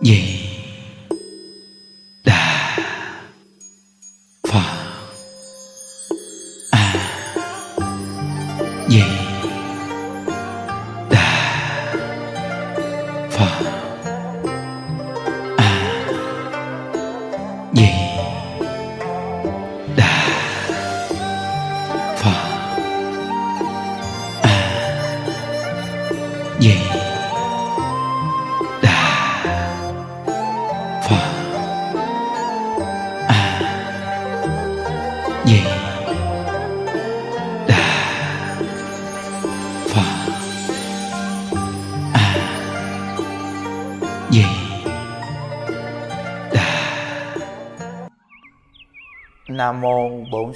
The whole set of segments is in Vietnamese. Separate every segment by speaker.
Speaker 1: di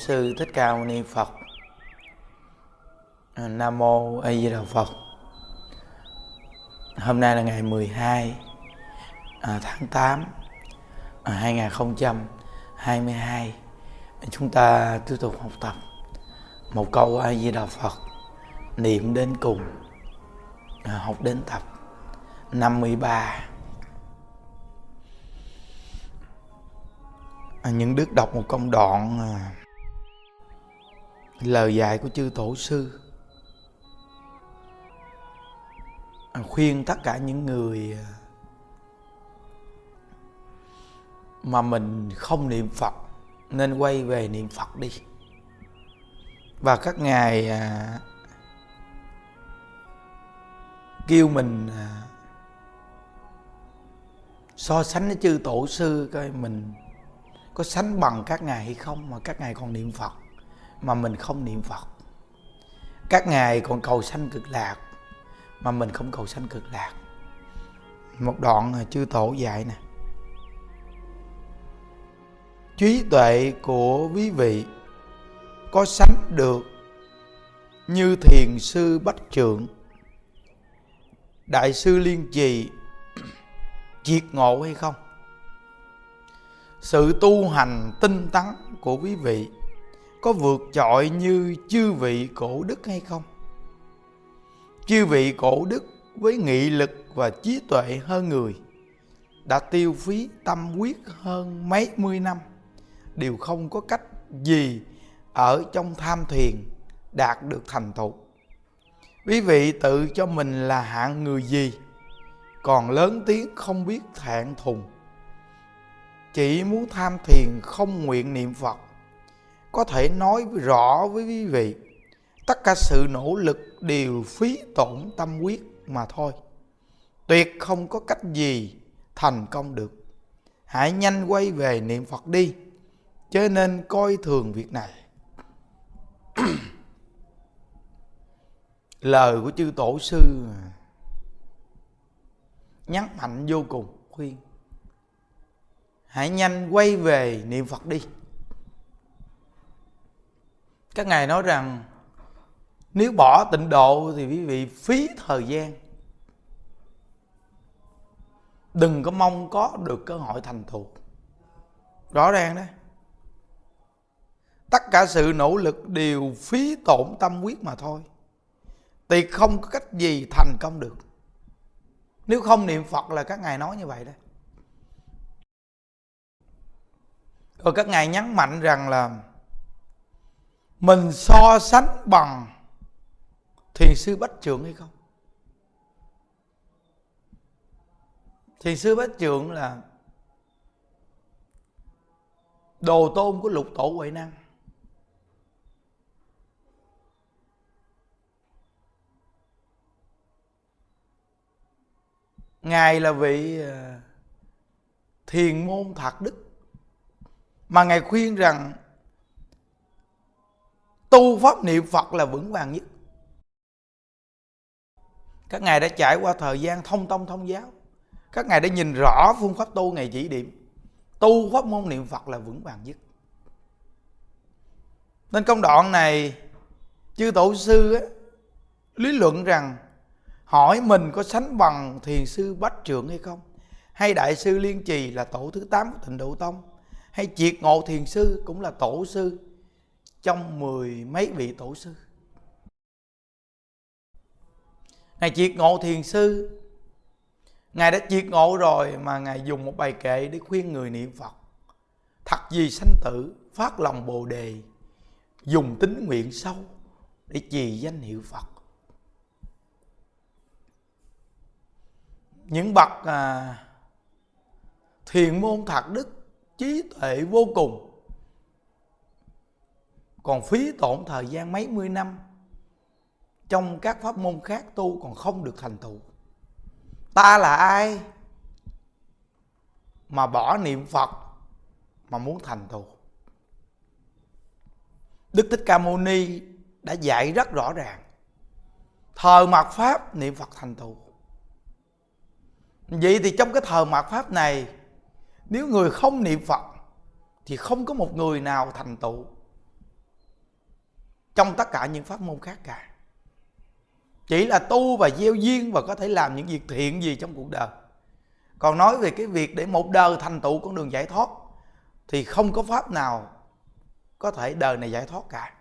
Speaker 2: sư Thích Ca Mâu Ni Phật. À, Nam mô A Di Đà Phật. Hôm nay là ngày 12 à, tháng 8 2022. À, Chúng ta tiếp tục học tập một câu A Di Đà Phật niệm đến cùng. Học đến tập 53. À, những đức đọc một công đoạn à, lời dạy của chư tổ sư. À, khuyên tất cả những người à, mà mình không niệm Phật nên quay về niệm Phật đi. Và các ngài à, kêu mình à, so sánh với chư tổ sư coi mình có sánh bằng các ngài hay không mà các ngài còn niệm Phật mà mình không niệm Phật. Các ngài còn cầu sanh cực lạc mà mình không cầu sanh cực lạc. Một đoạn là chư tổ dạy nè. Trí tuệ của quý vị có sánh được như thiền sư Bách Trượng, Đại sư Liên Trì triệt ngộ hay không? sự tu hành tinh tấn của quý vị có vượt trội như chư vị cổ đức hay không? Chư vị cổ đức với nghị lực và trí tuệ hơn người, đã tiêu phí tâm quyết hơn mấy mươi năm, đều không có cách gì ở trong tham thiền đạt được thành tựu. Quý vị tự cho mình là hạng người gì, còn lớn tiếng không biết thẹn thùng. Chỉ muốn tham thiền không nguyện niệm Phật có thể nói rõ với quý vị, tất cả sự nỗ lực đều phí tổn tâm huyết mà thôi. Tuyệt không có cách gì thành công được. Hãy nhanh quay về niệm Phật đi, chớ nên coi thường việc này. Lời của chư tổ sư nhấn mạnh vô cùng, khuyên. Hãy nhanh quay về niệm phật đi các ngài nói rằng, nếu bỏ tịnh độ thì quý vị phí thời gian. Đừng có mong có được cơ hội thành thục. Rõ ràng đấy. Tất cả sự nỗ lực đều phí tổn tâm huyết mà thôi. Thì không có cách gì thành công được. Nếu không niệm phật là các ngài nói như vậy đấy. Rồi các ngài nhấn mạnh rằng là mình so sánh bằng thiền sư bách trượng hay không? Thiền sư bách trượng là đồ tôn của lục tổ huệ năng. Ngài là vị ờ, thiền môn thạc đức. Mà ngài khuyên rằng tu pháp niệm phật là vững vàng nhất. Các ngài đã trải qua thời gian thông tông thông giáo. Các ngài đã nhìn rõ phương pháp tu ngày chỉ điểm. Tu pháp môn niệm phật là vững vàng nhất. Nên công đoạn này chư tổ sư á, lý luận rằng hỏi mình có sánh bằng thiền sư bách trưởng hay không? Hay đại sư liên trì là tổ thứ 8 của tịnh độ tông? Hay triệt ngộ thiền sư cũng là tổ sư trong mười mấy vị tổ sư. Ngài triệt ngộ thiền sư. Ngài đã triệt ngộ rồi mà ngài dùng một bài kệ để khuyên người niệm phật. Thật gì sanh tử phát lòng bồ đề dùng tính nguyện sâu để trì danh hiệu phật. Những bậc à, thiền môn thạc đức trí tuệ vô cùng còn phí tổn thời gian mấy mươi năm trong các pháp môn khác tu còn không được thành tựu. Ta là ai mà bỏ niệm phật mà muốn thành tựu? Đức thích ca mâu ni đã dạy rất rõ ràng. Thờ mạt pháp, niệm phật thành tựu. Vậy thì trong cái thờ mạt pháp này, nếu người không niệm phật thì không có một người nào thành tựu trong tất cả những pháp môn khác cả. Chỉ là tu và gieo duyên và có thể làm những việc thiện gì trong cuộc đời. Còn nói về cái việc để một đời thành tựu con đường giải thoát, thì không có pháp nào có thể đời này giải thoát cả.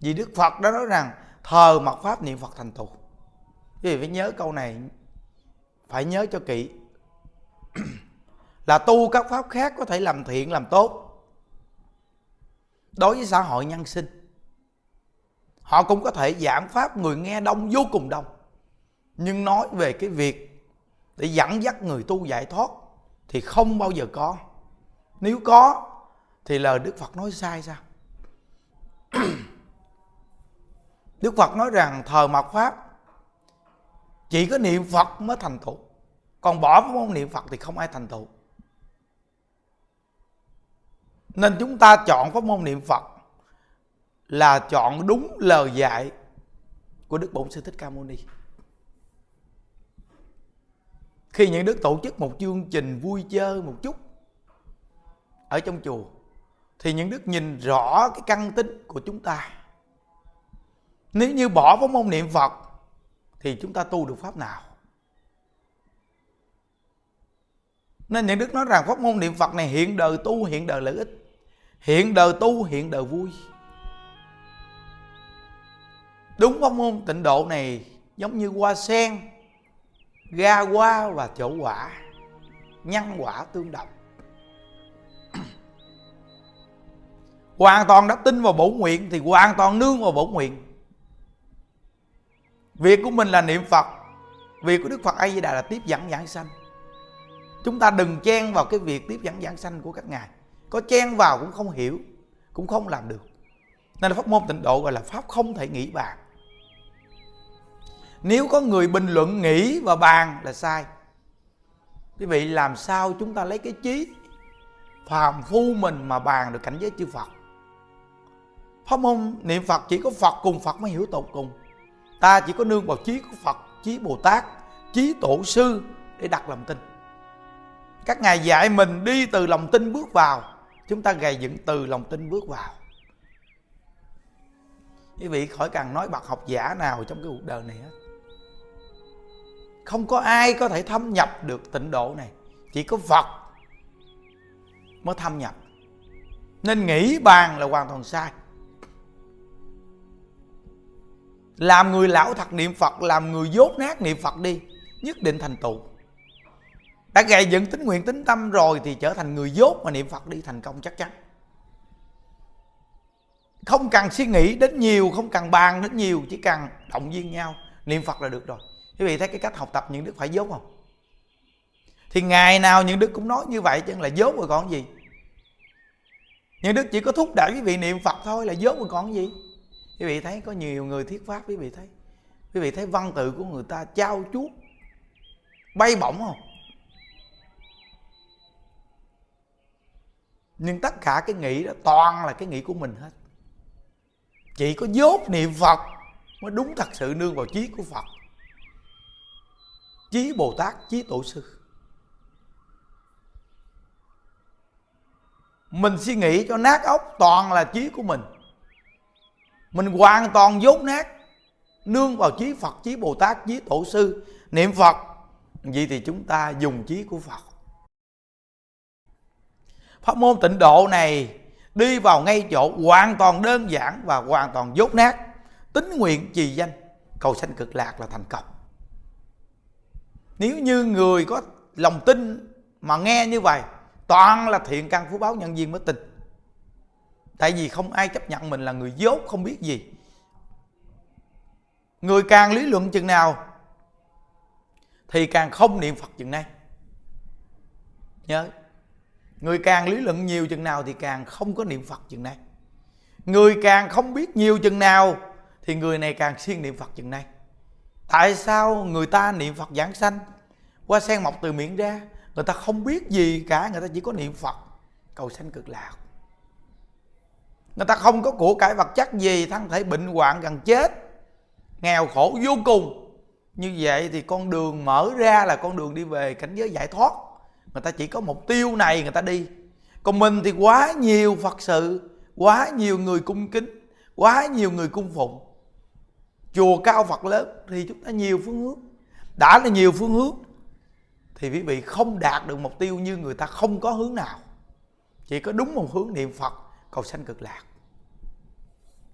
Speaker 2: Vì đức phật đã nói rằng, thờ mặt pháp niệm phật thành tựu. Quý vị phải nhớ câu này, phải nhớ cho kỹ. Là tu các pháp khác có thể làm thiện, làm tốt. Đối với xã hội nhân sinh họ cũng có thể giảng pháp người nghe đông vô cùng đông. Nhưng nói về cái việc để dẫn dắt người tu giải thoát thì không bao giờ có. Nếu có thì lời đức phật nói sai sao? Đức phật nói rằng thờ mạt pháp, chỉ có niệm phật mới thành tựu. Còn bỏ pháp môn niệm phật thì không ai thành tựu. Nên chúng ta chọn pháp môn niệm phật là chọn đúng lời dạy của đức bổn sư thích ca mâu ni. Khi những đức tổ chức một chương trình vui chơi một chút ở trong chùa, thì những đức nhìn rõ cái căn tính của chúng ta. Nếu như bỏ pháp môn niệm phật, thì chúng ta tu được pháp nào? Nên những đức nói rằng pháp môn niệm phật này hiện đời tu, hiện đời lợi ích. Hiện đời tu, hiện đời vui đúng pháp môn tịnh độ này giống như hoa sen, ga hoa và chỗ quả nhân quả tương đồng. Hoàn toàn đã tin vào bổ nguyện thì hoàn toàn nương vào bổ nguyện. Việc của mình là niệm phật, việc của đức phật a di đà là tiếp dẫn giảng sanh. Chúng ta đừng chen vào cái việc tiếp dẫn giảng sanh của các ngài. Có chen vào cũng không hiểu, cũng không làm được. Nên là pháp môn tịnh độ gọi là pháp không thể nghĩ bàn nếu có người bình luận nghĩ và bàn là sai, quý vị làm sao chúng ta lấy cái trí phàm phu mình mà bàn được cảnh giới chư phật? Pháp môn niệm phật chỉ có phật cùng phật mới hiểu tột cùng. Ta chỉ có nương vào trí của phật, trí bồ tát, trí tổ sư để đặt lòng tin. Các ngài dạy mình đi từ lòng tin bước vào, chúng ta gầy dựng từ lòng tin bước vào. Quý vị khỏi cần nói bậc học giả nào trong cái cuộc đời này hết không có ai có thể thâm nhập được tịnh độ này. Chỉ có phật mới thâm nhập. Nên nghĩ bàn là hoàn toàn sai. Làm người lão thật niệm phật, làm người dốt nát niệm phật đi, nhất định thành tựu. Đã gầy dựng tính nguyện, tính tâm rồi thì trở thành người dốt mà niệm phật đi, thành công chắc chắn. Không cần suy nghĩ đến nhiều, không cần bàn đến nhiều, chỉ cần động viên nhau, niệm phật là được rồi quý vị thấy cái cách học tập những đức phải dốt không? Thì ngày nào những đức cũng nói như vậy, chứ là dốt rồi còn gì. Những đức chỉ có thúc đẩy quý vị niệm phật thôi là dốt rồi còn gì. Quý vị thấy có nhiều người thuyết pháp, quý vị thấy. Quý vị thấy văn tự của người ta trao chuốt, bay bổng không? Nhưng tất cả cái nghĩ đó toàn là cái nghĩ của mình hết. Chỉ có dốt niệm phật mới đúng thật sự nương vào trí của phật chí bồ tát, chí tổ sư. Mình suy nghĩ cho nát óc, toàn là trí của mình. Mình hoàn toàn dốt nát, nương vào trí phật, trí bồ tát, trí tổ sư. Niệm phật, vậy thì chúng ta dùng trí của phật. Pháp môn tịnh độ này đi vào ngay chỗ hoàn toàn đơn giản và hoàn toàn dốt nát. Tính nguyện trì danh, cầu sanh cực lạc là thành công nếu như người có lòng tin mà nghe như vậy, toàn là thiện căn phú báo nhân viên mới tin. Tại vì không ai chấp nhận mình là người dốt, không biết gì. Người càng lý luận chừng nào, thì càng không niệm phật chừng nay. Nhớ, người càng lý luận nhiều chừng nào thì càng không có niệm phật chừng nay. Người càng không biết nhiều chừng nào, thì người này càng siêng niệm phật chừng nay tại sao người ta niệm phật giảng sanh? Qua sen mọc từ miệng ra, người ta không biết gì cả, người ta chỉ có niệm phật. Cầu sanh cực lạc. Người ta không có của cải vật chất gì, thân thể bệnh hoạn gần chết, nghèo khổ vô cùng. Như vậy thì con đường mở ra là con đường đi về cảnh giới giải thoát. Người ta chỉ có mục tiêu này, người ta đi. Còn mình thì quá nhiều phật sự, quá nhiều người cung kính, quá nhiều người cung phụng chùa cao phật lớn thì chúng ta nhiều phương hướng. Đã là nhiều phương hướng thì quý vị không đạt được mục tiêu như người ta không có hướng nào. Chỉ có đúng một hướng niệm phật, cầu sanh cực lạc.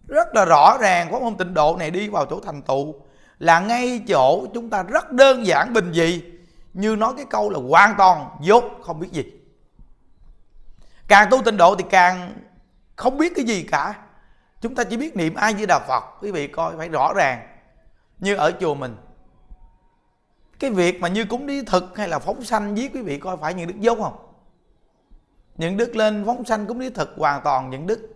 Speaker 2: Rất là rõ ràng pháp môn tịnh độ này đi vào chỗ thành tựu là ngay chỗ chúng ta rất đơn giản, bình dị. Như nói cái câu là hoàn toàn dốt, không biết gì. Càng tu tịnh độ thì càng không biết cái gì cả chúng ta chỉ biết niệm ai với đà phật, quý vị coi phải rõ ràng. Như ở chùa mình. Cái việc mà như cúng đi thực hay là phóng sanh với quý vị coi phải những đức dốt không? Những đức lên phóng sanh cúng đi thực hoàn toàn những đức.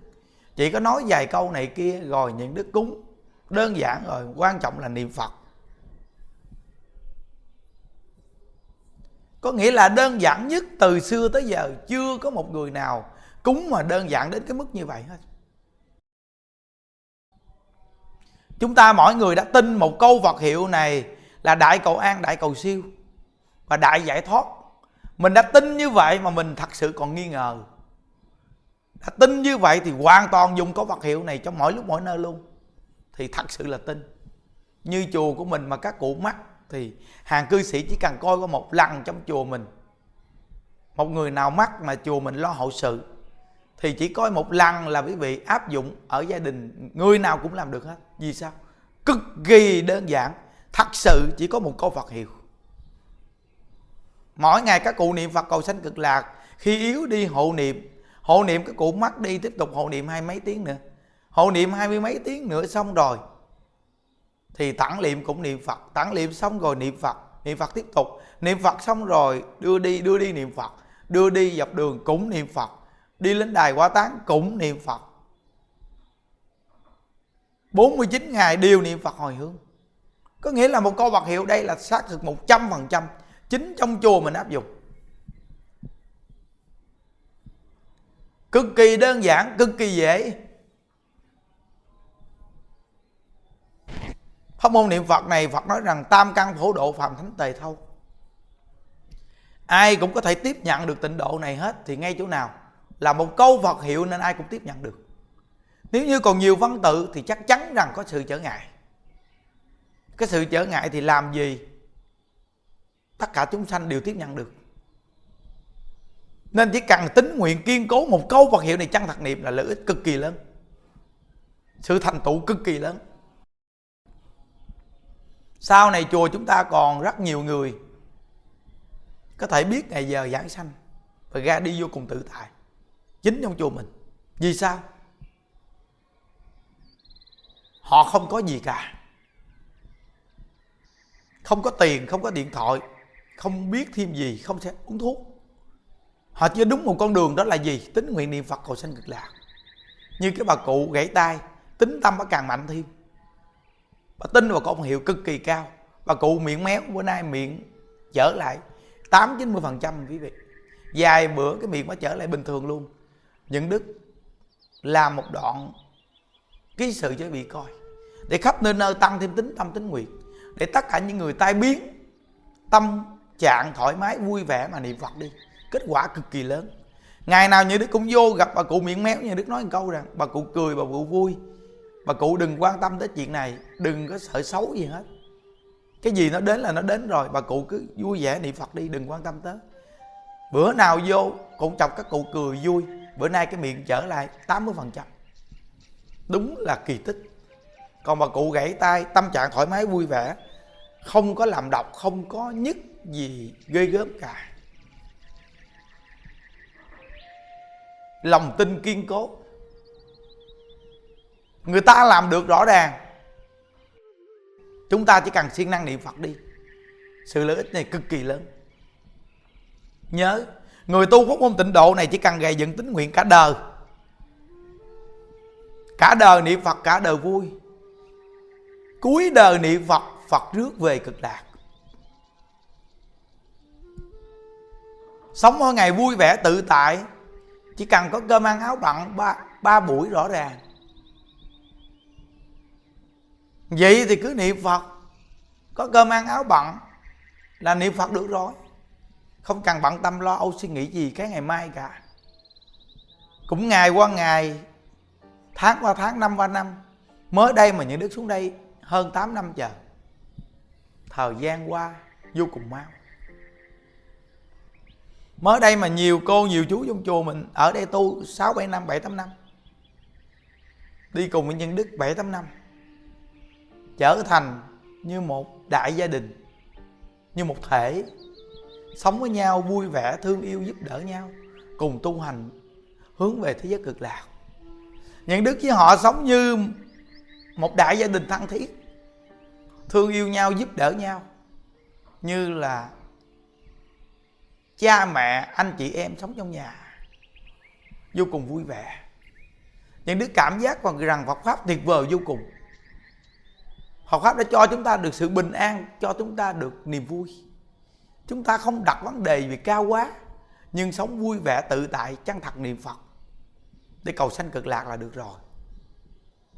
Speaker 2: Chỉ có nói vài câu này kia rồi những đức cúng. Đơn giản rồi, quan trọng là niệm phật. Có nghĩa là đơn giản nhất từ xưa tới giờ chưa có một người nào cúng mà đơn giản đến cái mức như vậy hết. Chúng ta mỗi người đã tin một câu vật hiệu này là đại cầu an, đại cầu siêu và đại giải thoát. Mình đã tin như vậy mà mình thật sự còn nghi ngờ. Đã tin như vậy thì hoàn toàn dùng có vật hiệu này trong mỗi lúc mỗi nơi luôn. Thì thật sự là tin. Như chùa của mình mà các cụ mắc thì hàng cư sĩ chỉ cần coi có một lần trong chùa mình. Một người nào mắc mà chùa mình lo hậu sự thì chỉ coi một lần là quý vị áp dụng ở gia đình. Người nào cũng làm được hết. Vì sao? Cực kỳ đơn giản. Thật sự chỉ có một câu Phật hiệu. Mỗi ngày các cụ niệm Phật cầu sanh cực lạc. Khi yếu đi, hộ niệm. Hộ niệm, các cụ mất đi, tiếp tục hộ niệm hai mấy tiếng nữa. Hộ niệm hai mươi mấy tiếng nữa xong rồi. Thì tản niệm cũng niệm Phật. Tản niệm xong rồi niệm Phật. Niệm Phật tiếp tục. Niệm Phật xong rồi đưa đi đưa đi niệm Phật. Đưa đi dọc đường cũng niệm Phật đi lên đài quả tán cũng niệm Phật. 49 ngày đều niệm Phật hồi hướng có nghĩa là một câu vật hiệu đây là xác thực 100% chính trong chùa mình áp dụng. Cực kỳ đơn giản, cực kỳ dễ. Pháp môn niệm phật này, phật nói rằng tam căn phổ độ phàm thánh tề thâu. Ai cũng có thể tiếp nhận được tịnh độ này hết thì ngay chỗ nào? Là một câu phật hiệu nên ai cũng tiếp nhận được. Nếu như còn nhiều văn tự thì chắc chắn rằng có sự trở ngại. Cái sự trở ngại thì làm gì? Tất cả chúng sanh đều tiếp nhận được. Nên chỉ cần tính nguyện kiên cố một câu Phật hiệu này chân thật niệm là lợi ích cực kỳ lớn. Sự thành tựu cực kỳ lớn. Sau này chùa chúng ta còn rất nhiều người có thể biết ngày giờ giảng sanh và ra đi vô cùng tự tại chính trong chùa mình. Vì sao? Họ không có gì cả. Không có tiền, không có điện thoại, không biết thêm gì, không sẽ uống thuốc. Họ chỉ đúng một con đường đó là gì? Tính nguyện niệm phật cầu sanh cực lạc. Như cái bà cụ gãy tay, tính tâm bà càng mạnh thêm. Bà tin vào công hiệu cực kỳ cao. Bà cụ miệng méo, bữa nay miệng trở lại tám chín mươi phần trăm quý vị. Vài bữa cái miệng nó trở lại bình thường luôn những đức làm một đoạn ký sự cho bị coi. Để khắp nơi nơi tăng thêm tính, tâm tính nguyện. Để tất cả những người tai biến, tâm trạng thoải mái, vui vẻ mà niệm phật đi. Kết quả cực kỳ lớn. Ngày nào như đức cũng vô gặp bà cụ miệng méo như đức nói một câu rằng, bà cụ cười, bà cụ vui. Bà cụ đừng quan tâm tới chuyện này, đừng có sợ xấu gì hết. Cái gì nó đến là nó đến rồi, bà cụ cứ vui vẻ niệm phật đi, đừng quan tâm tới. Bữa nào vô, cũng chọc các cụ cười vui bữa nay cái miệng trở lại 80% đúng là kỳ tích. Còn bà cụ gãy tay, tâm trạng thoải mái, vui vẻ. Không có làm độc, không có nhức gì, ghê gớm cả. Lòng tin kiên cố. Người ta làm được rõ ràng. Chúng ta chỉ cần siêng năng niệm phật đi. Sự lợi ích này cực kỳ lớn. Nhớ người tu pháp môn tịnh độ này chỉ cần gầy dựng tính nguyện cả đời. Cả đời niệm phật, cả đời vui. Cuối đời niệm phật phật rước về cực lạc. Sống mỗi ngày vui vẻ, tự tại. Chỉ cần có cơm ăn áo bận, ba ba buổi rõ ràng. Vậy thì cứ niệm phật. Có cơm ăn áo bận là niệm phật được rồi không cần bận tâm lo âu suy nghĩ gì cái ngày mai cả. Cũng ngày qua ngày, tháng qua tháng, năm qua năm, mới đây mà những đức xuống đây hơn 8 năm chờ. Thời gian qua vô cùng mau. Mới đây mà nhiều cô, nhiều chú trong chùa mình ở đây tu 6 7 năm 7 8 năm. Đi cùng với nhân đức 7 8 năm. Trở thành như một đại gia đình, như một thể sống với nhau, vui vẻ, thương yêu, giúp đỡ nhau. Cùng tu hành, hướng về thế giới cực lạc. Những đức với họ sống như một đại gia đình thân thiết. Thương yêu nhau, giúp đỡ nhau. Như là cha mẹ, anh chị em sống trong nhà. Vô cùng vui vẻ. Những đứa cảm giác còn rằng Phật pháp tuyệt vời vô cùng. Phật pháp đã cho chúng ta được sự bình an, cho chúng ta được niềm vui chúng ta không đặt vấn đề vì cao quá, nhưng sống vui vẻ tự tại chân thật niệm phật. Để cầu sanh cực lạc là được rồi.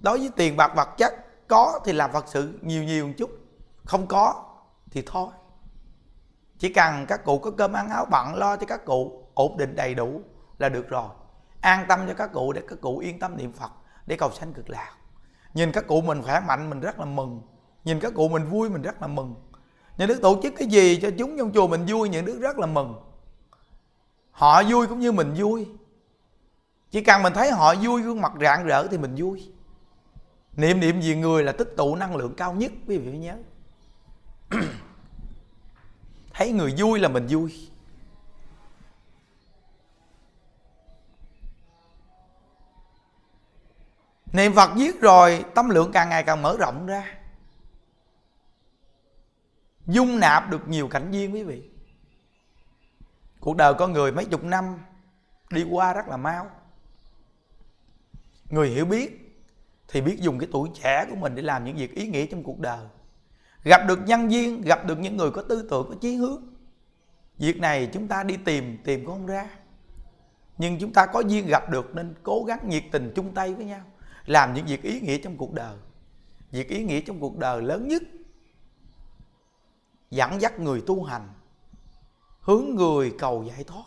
Speaker 2: Đối với tiền bạc vật chất, có thì làm phật sự nhiều nhiều một chút, không có thì thôi. Chỉ cần các cụ có cơm ăn áo bận, lo cho các cụ ổn định đầy đủ là được rồi. An tâm cho các cụ để các cụ yên tâm niệm phật để cầu sanh cực lạc. Nhìn các cụ mình khỏe mạnh, mình rất là mừng. Nhìn các cụ mình vui, mình rất là mừng nhà đức tổ chức cái gì cho chúng trong chùa mình vui những đức rất là mừng. Họ vui cũng như mình vui. Chỉ cần mình thấy họ vui, gương mặt rạng rỡ thì mình vui. Niệm niệm gì người là tích tụ năng lượng cao nhất, quý vị nhớ. Thấy người vui là mình vui. Niệm phật giết rồi, tâm lượng càng ngày càng mở rộng ra dung nạp được nhiều cảnh duyên quý vị. Cuộc đời con người mấy chục năm đi qua rất là mau. Người hiểu biết thì biết dùng cái tuổi trẻ của mình để làm những việc ý nghĩa trong cuộc đời. Gặp được nhân viên, gặp được những người có tư tưởng, có chí hướng. Việc này chúng ta đi tìm tìm cũng không ra. Nhưng chúng ta có duyên gặp được nên cố gắng nhiệt tình chung tay với nhau, làm những việc ý nghĩa trong cuộc đời. Việc ý nghĩa trong cuộc đời lớn nhất dẫn dắt người tu hành, hướng người cầu giải thoát.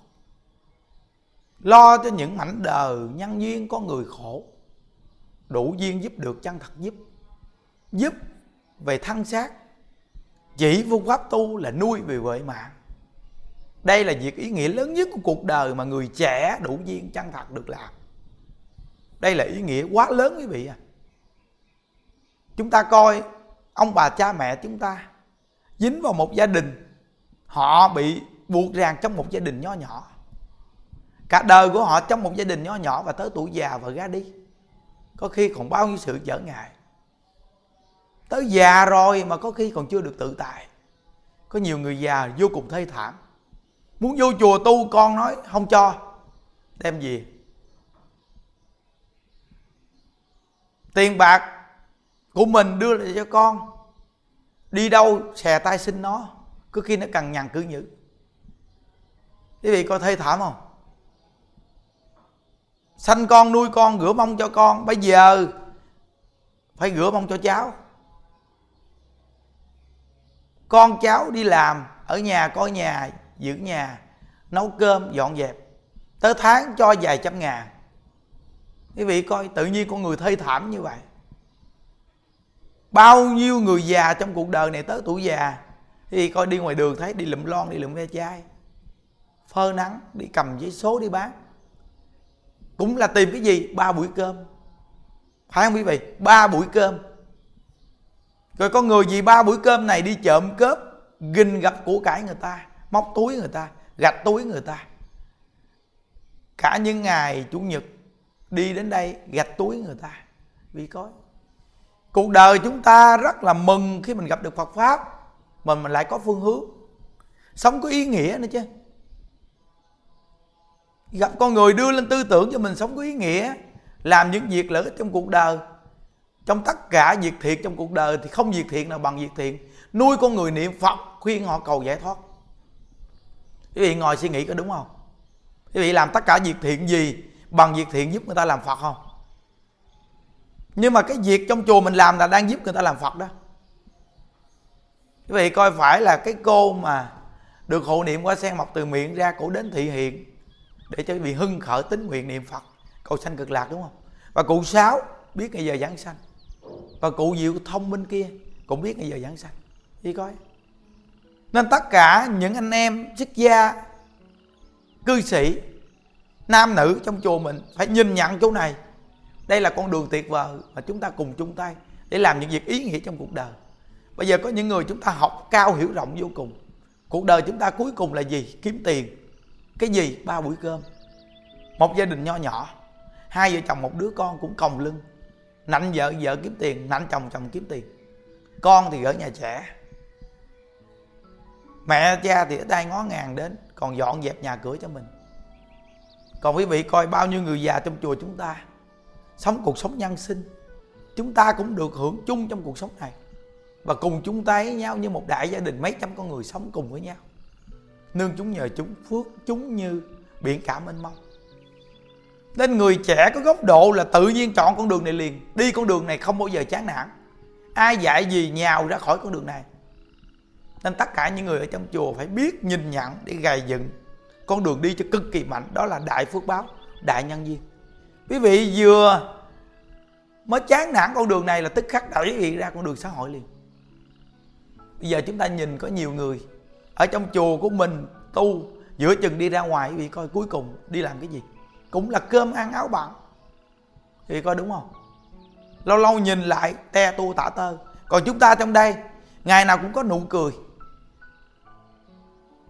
Speaker 2: Lo cho những mảnh đời nhân duyên có người khổ, đủ duyên giúp được chân thật giúp giúp về thân xác, chỉ phương pháp tu là nuôi về huệ mạng. Đây là việc ý nghĩa lớn nhất của cuộc đời mà người trẻ đủ duyên chân thật được làm. Đây là ý nghĩa quá lớn quý vị à chúng ta coi ông bà cha mẹ chúng ta dính vào một gia đình, họ bị buộc ràng trong một gia đình nho nhỏ. Cả đời của họ trong một gia đình nho nhỏ và tới tuổi già và ra đi. Có khi còn bao nhiêu sự trở ngại. Tới già rồi mà có khi còn chưa được tự tại. Có nhiều người già vô cùng thê thảm. Muốn vô chùa tu, con nói không cho. Đem gì tiền bạc của mình đưa lại cho con đi đâu xè tay xin nó, cứ khi nó cần nhằn cứ nhữ quý vị coi thê thảm không? Sanh con nuôi con, rửa mông cho con, bây giờ phải rửa mông cho cháu. Con cháu đi làm, ở nhà, coi nhà, giữ nhà, nấu cơm, dọn dẹp. Tới tháng cho vài trăm ngàn. Quý vị coi, tự nhiên con người thê thảm như vậy bao nhiêu người già trong cuộc đời này tới tuổi già thì coi đi ngoài đường thấy đi lụm lon, đi lụm ve chai. Phơ nắng, đi cầm giấy số đi bán. Cũng là tìm cái gì? Ba buổi cơm. Phải không quý vị? Ba buổi cơm. Rồi có người gì ba buổi cơm này đi trộm cướp ginh gặp của cải người ta, móc túi người ta, gạch túi người ta. Cả những ngày chủ nhật đi đến đây gạch túi người ta. Vì có cuộc đời chúng ta rất là mừng khi mình gặp được phật pháp, mà mình lại có phương hướng. Sống có ý nghĩa nữa chứ. Gặp con người đưa lên tư tưởng cho mình sống có ý nghĩa, làm những việc lợi ích trong cuộc đời. Trong tất cả việc thiện trong cuộc đời thì không việc thiện nào bằng việc thiện. Nuôi con người niệm phật khuyên họ cầu giải thoát. Quý vị ngồi suy nghĩ có đúng không? Quý vị làm tất cả việc thiện gì bằng việc thiện giúp người ta làm phật không? Nhưng mà cái việc trong chùa mình làm là đang giúp người ta làm phật đó. Quý vị coi phải là cái cô mà được hộ niệm qua sen mọc từ miệng ra cổ đến thị hiện để cho quý vị hưng khởi tính nguyện niệm phật. Cầu sanh cực lạc đúng không? Và cụ sáu biết ngày giờ giảng sanh. Và cụ diệu thông minh kia cũng biết ngày giờ giảng sanh. Đi coi. Nên tất cả những anh em, xuất gia, cư sĩ, nam nữ trong chùa mình phải nhìn nhận chỗ này đây là con đường tuyệt vời mà chúng ta cùng chung tay để làm những việc ý nghĩa trong cuộc đời. Bây giờ có những người chúng ta học cao hiểu rộng vô cùng. Cuộc đời chúng ta cuối cùng là gì? Kiếm tiền. Cái gì? Ba buổi cơm. Một gia đình nho nhỏ. Hai vợ chồng một đứa con cũng còng lưng. Nạnh vợ vợ kiếm tiền, nạnh chồng chồng kiếm tiền. Con thì ở nhà trẻ. Mẹ cha thì ở đây ngó ngàng đến, còn dọn dẹp nhà cửa cho mình. Còn quý vị coi bao nhiêu người già trong chùa chúng ta? Sống cuộc sống nhân sinh. Chúng ta cũng được hưởng chung trong cuộc sống này. Và cùng chung tay với nhau như một đại gia đình mấy trăm con người sống cùng với nhau. Nương chúng nhờ chúng, phước chúng như biển cả mênh mông. Nên người trẻ có góc độ là tự nhiên chọn con đường này liền. Đi con đường này không bao giờ chán nản. Ai dạy gì nhào ra khỏi con đường này. Nên tất cả những người ở trong chùa phải biết nhìn nhận để gài dựng con đường đi cho cực kỳ mạnh. Đó là đại phước báo, đại nhân duyên quý vị vừa mới chán nản con đường này là tức khắc đẩy quý vị ra con đường xã hội liền. Bây giờ chúng ta nhìn có nhiều người ở trong chùa của mình tu, giữa chừng đi ra ngoài, quý vị coi cuối cùng đi làm cái gì? Cũng là cơm ăn áo bạn thì coi đúng không? Lâu lâu nhìn lại, te tu tả tơ. Còn chúng ta trong đây, ngày nào cũng có nụ cười.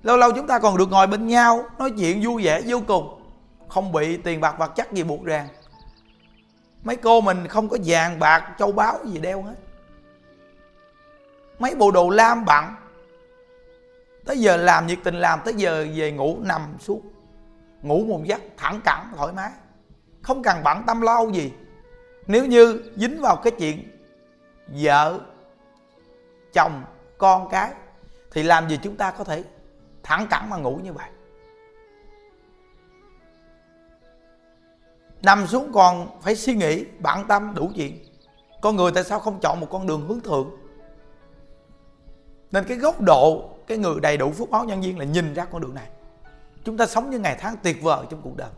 Speaker 2: Lâu lâu chúng ta còn được ngồi bên nhau, nói chuyện vui vẻ vô cùng không bị tiền bạc vật chất gì buộc ràng. Mấy cô mình không có vàng bạc, châu báu gì đeo hết. Mấy bộ đồ lam bận tới giờ làm nhiệt tình làm, tới giờ về ngủ nằm xuống ngủ một giấc thẳng cẳng, thoải mái. Không cần bận tâm lo gì. Nếu như dính vào cái chuyện vợ, chồng, con cái, thì làm gì chúng ta có thể thẳng cẳng mà ngủ như vậy? Nằm xuống còn phải suy nghĩ bạn tâm đủ chuyện. Con người tại sao không chọn một con đường hướng thượng? Nên cái góc độ, cái người đầy đủ phước báo nhân viên là nhìn ra con đường này. Chúng ta sống như ngày tháng tuyệt vời trong cuộc đời.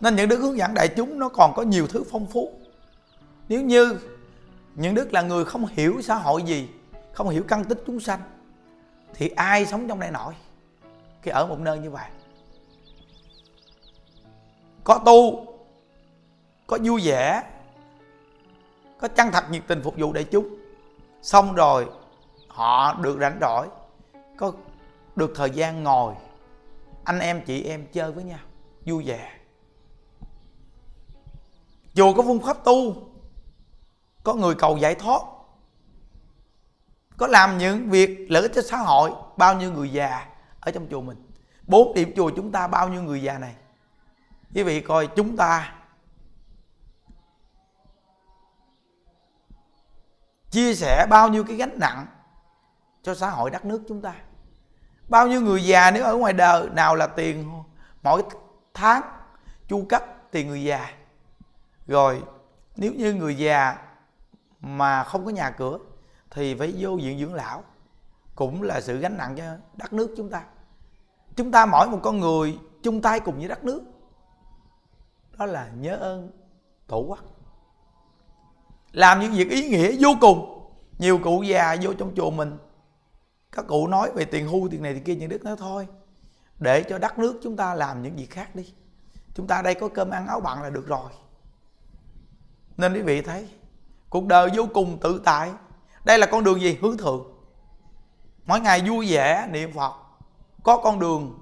Speaker 2: Nên những đức hướng dẫn đại chúng nó còn có nhiều thứ phong phú. Nếu như những đức là người không hiểu xã hội gì, không hiểu căn tích chúng sanh, thì ai sống trong đây nổi khi ở một nơi như vậy? Có tu, có vui vẻ, có chân thật nhiệt tình phục vụ đại chúng. Xong rồi, họ được rảnh rỗi, có được thời gian ngồi, anh em, chị em chơi với nhau, vui vẻ. Chùa có phương pháp tu, có người cầu giải thoát, có làm những việc lợi ích cho xã hội, bao nhiêu người già ở trong chùa mình. Bốn điểm chùa chúng ta, bao nhiêu người già này quý vị coi chúng ta. Chia sẻ bao nhiêu cái gánh nặng cho xã hội đất nước chúng ta. Bao nhiêu người già nếu ở ngoài đời, nào là tiền mỗi tháng chu cấp tiền người già. Rồi, nếu như người già mà không có nhà cửa thì phải vô viện dưỡng lão. Cũng là sự gánh nặng cho đất nước chúng ta. Chúng ta mỗi một con người chung tay cùng với đất nước đó là nhớ ơn tổ quốc. Làm những việc ý nghĩa vô cùng. Nhiều cụ già vô trong chùa mình. Các cụ nói về tiền hưu, tiền này, tiền kia những đức nói thôi. Để cho đất nước chúng ta làm những việc khác đi. Chúng ta đây có cơm ăn áo bằng là được rồi. Nên quý vị thấy, cuộc đời vô cùng tự tại. Đây là con đường gì hướng thượng. Mỗi ngày vui vẻ niệm phật. Có con đường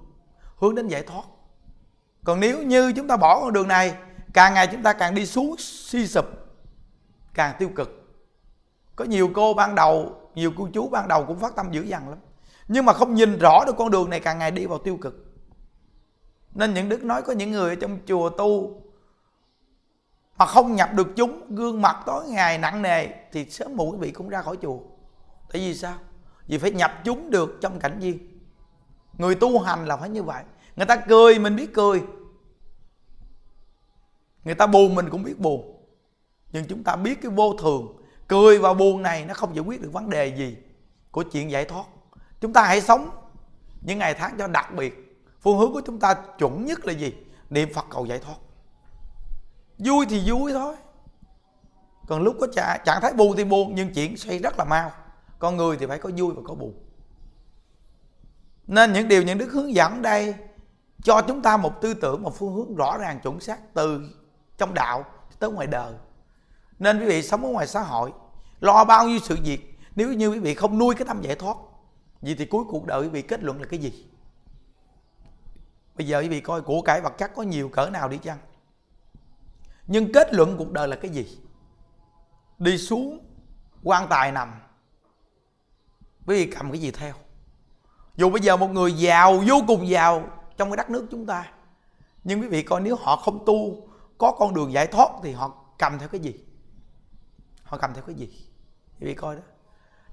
Speaker 2: hướng đến giải thoát còn nếu như chúng ta bỏ con đường này, càng ngày chúng ta càng đi xuống suy sụp, càng tiêu cực. Có nhiều cô ban đầu, nhiều cô chú ban đầu cũng phát tâm dữ dằn lắm. Nhưng mà không nhìn rõ được con đường này càng ngày đi vào tiêu cực. Nên những đức nói có những người ở trong chùa tu mà không nhập được chúng, gương mặt tối ngày nặng nề, thì sớm muộn quý vị cũng ra khỏi chùa. Tại vì sao? Vì phải nhập chúng được trong cảnh viên người tu hành là phải như vậy người ta cười mình biết cười. Người ta buồn mình cũng biết buồn. Nhưng chúng ta biết cái vô thường. Cười và buồn này nó không giải quyết được vấn đề gì của chuyện giải thoát. Chúng ta hãy sống những ngày tháng cho đặc biệt. Phương hướng của chúng ta chuẩn nhất là gì? Niệm phật cầu giải thoát. Vui thì vui thôi. Còn lúc có trạng, trạng thái buồn thì buồn nhưng chuyện xoay rất là mau. Con người thì phải có vui và có buồn. Nên những điều những đức hướng dẫn đây cho chúng ta một tư tưởng, một phương hướng rõ ràng, chuẩn xác từ trong đạo tới ngoài đời. Nên quý vị sống ở ngoài xã hội, lo bao nhiêu sự việc, nếu như quý vị không nuôi cái tâm giải thoát, vậy thì cuối cuộc đời quý vị kết luận là cái gì? Bây giờ quý vị coi của cải vật chất có nhiều cỡ nào đi chăng? Nhưng kết luận cuộc đời là cái gì? Đi xuống, quan tài nằm. Quý vị cầm cái gì theo? Dù bây giờ một người giàu, vô cùng giàu trong cái đất nước chúng ta. Nhưng quý vị coi nếu họ không tu, có con đường giải thoát thì họ cầm theo cái gì? Họ cầm theo cái gì? Quý vị coi đó.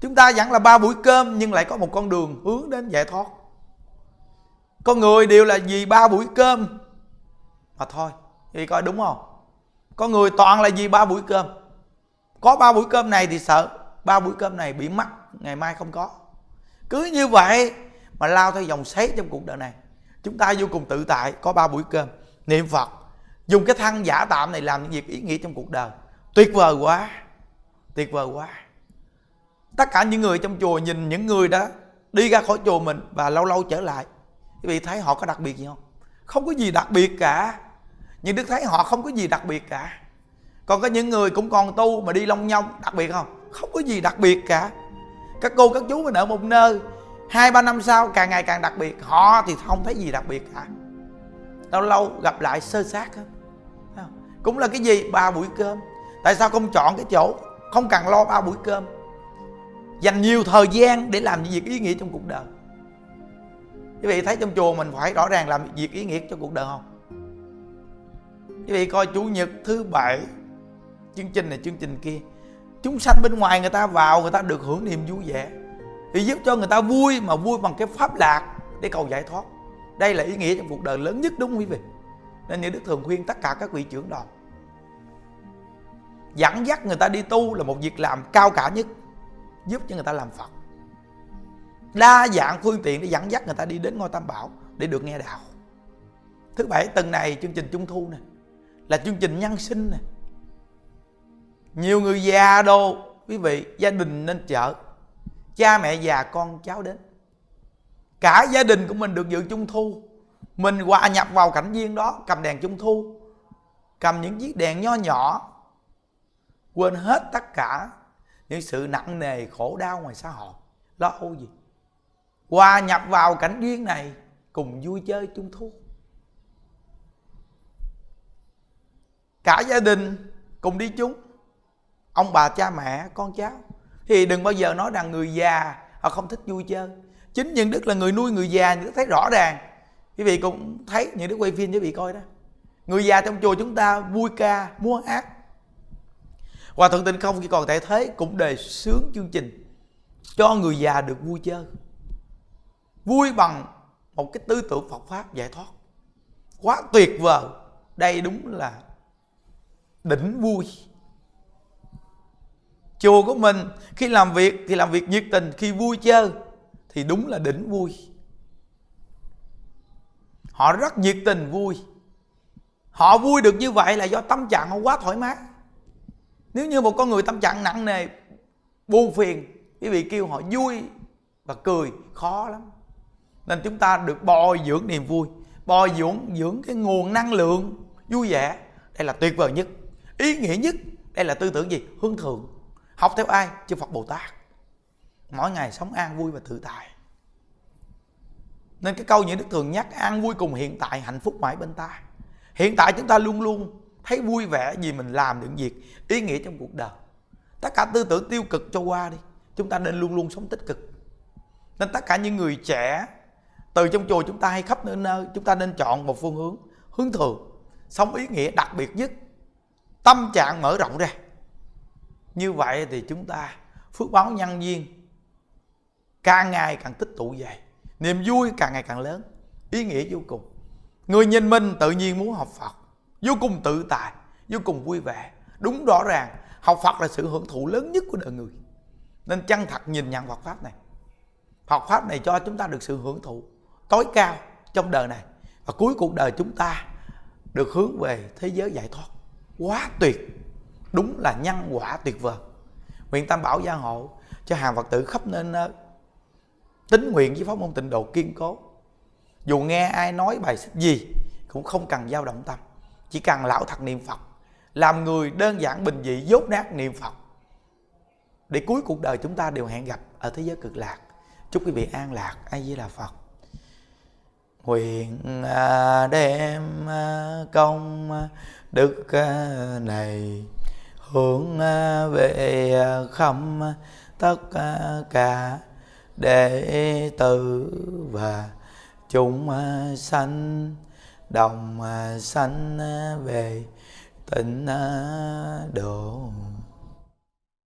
Speaker 2: Chúng ta vẫn là ba buổi cơm nhưng lại có một con đường hướng đến giải thoát. Con người đều là vì ba buổi cơm mà thôi. Quý vị coi đúng không? Con người toàn là vì ba buổi cơm. Có ba buổi cơm này thì sợ ba buổi cơm này bị mất ngày mai không có. Cứ như vậy mà lao theo dòng xoáy trong cuộc đời này chúng ta vô cùng tự tại, có ba buổi cơm, niệm phật. Dùng cái thân giả tạm này làm những việc ý nghĩa trong cuộc đời. Tuyệt vời quá, tuyệt vời quá. Tất cả những người trong chùa nhìn những người đó đi ra khỏi chùa mình và lâu lâu trở lại. Quý vị thấy họ có đặc biệt gì không? Không có gì đặc biệt cả. Nhưng đức thấy họ không có gì đặc biệt cả. Còn có những người cũng còn tu mà đi long nhông, đặc biệt không? Không có gì đặc biệt cả. Các cô, các chú mình ở một nơi hai, ba năm sau, càng ngày càng đặc biệt. Họ thì không thấy gì đặc biệt cả. Lâu lâu gặp lại sơ sát hết. Cũng là cái gì? Ba buổi cơm. Tại sao không chọn cái chỗ không cần lo ba buổi cơm? Dành nhiều thời gian để làm những việc ý nghĩa trong cuộc đời. Quý vị thấy trong chùa mình phải rõ ràng làm việc ý nghĩa cho cuộc đời không? Quý vị coi chủ nhật thứ bảy, chương trình này, chương trình kia. Chúng sanh bên ngoài người ta vào, người ta được hưởng niềm vui vẻ thì giúp cho người ta vui, mà vui bằng cái pháp lạc để cầu giải thoát. Đây là ý nghĩa trong cuộc đời lớn nhất, đúng không quý vị? Nên những đức thường khuyên tất cả các vị trưởng đoàn. Dẫn dắt người ta đi tu là một việc làm cao cả nhất, giúp cho người ta làm phật. Đa dạng phương tiện để dẫn dắt người ta đi đến ngôi tam bảo để được nghe đạo. Thứ bảy, tuần này chương trình trung thu này là chương trình nhân sinh này nhiều người già đồ, quý vị, gia đình nên chợ cha mẹ già con cháu đến. Cả gia đình của mình được dự trung thu. Mình hòa nhập vào cảnh viên đó, cầm đèn trung thu, cầm những chiếc đèn nho nhỏ, quên hết tất cả những sự nặng nề, khổ đau ngoài xã hội. Lo âu gì? Hòa nhập vào cảnh duyên này, cùng vui chơi trung thu. Cả gia đình cùng đi chung. Ông bà, cha mẹ, con cháu thì đừng bao giờ nói rằng người già, họ không thích vui chơi. Chính những đức là người nuôi người già những đức thấy rõ ràng. Quý vị cũng thấy, những đức quay phim quý vị coi đó. Người già trong chùa chúng ta vui ca, múa hát. Hòa thượng tịnh không khi còn tại thế cũng đề xướng chương trình cho người già được vui chơi. Vui bằng một cái tư tưởng phật pháp giải thoát. Quá tuyệt vời. Đây đúng là đỉnh vui chùa của mình, khi làm việc thì làm việc nhiệt tình, khi vui chơi thì đúng là đỉnh vui. Họ rất nhiệt tình, vui. Họ vui được như vậy là do tâm trạng họ quá thoải mái. Nếu như một con người tâm trạng nặng nề, buồn phiền, quý vị kêu họ vui và cười, khó lắm. Nên chúng ta được bồi dưỡng niềm vui, bồi dưỡng dưỡng cái nguồn năng lượng vui vẻ. Đây là tuyệt vời nhất. Ý nghĩa nhất, đây là tư tưởng gì? Hướng thượng học theo ai? Chư phật bồ tát. Mỗi ngày sống an vui và tự tại. Nên cái câu những đức thường nhắc, an vui cùng hiện tại, hạnh phúc mãi bên ta hiện tại chúng ta luôn luôn thấy vui vẻ vì mình làm những việc, ý nghĩa trong cuộc đời. Tất cả tư tưởng tiêu cực cho qua đi, chúng ta nên luôn luôn sống tích cực. Nên tất cả những người trẻ từ trong chùa chúng ta hay khắp nơi nơi, chúng ta nên chọn một phương hướng hướng thường, sống ý nghĩa đặc biệt nhất. Tâm trạng mở rộng ra như vậy thì chúng ta, phước báo nhân duyên, càng ngày càng tích tụ về. Niềm vui càng ngày càng lớn, ý nghĩa vô cùng. Người nhìn mình tự nhiên muốn học phật, vô cùng tự tại, vô cùng vui vẻ. Đúng rõ ràng, học phật là sự hưởng thụ lớn nhất của đời người. Nên chân thật nhìn nhận Phật pháp này. Phật pháp này cho chúng ta được sự hưởng thụ tối cao trong đời này. Và cuối cuộc đời chúng ta được hướng về thế giới giải thoát. Quá tuyệt đúng là nhân quả tuyệt vời. Nguyện tam bảo gia hộ cho hàng phật tử khắp nên ờ, nơi tính nguyện với pháp môn tịnh độ kiên cố. Dù nghe ai nói bài xích gì cũng không cần dao động tâm, chỉ cần lão thật niệm phật, làm người đơn giản bình dị, dốt nát niệm phật, để cuối cuộc đời chúng ta đều hẹn gặp ở thế giới cực lạc. Chúc quý vị an lạc. Ai với là phật. Nguyện ờ, đem ờ, công đức này hướng à, về à, khâm tất à, cả đệ tử và chúng sanh, đồng sanh về tịnh độ.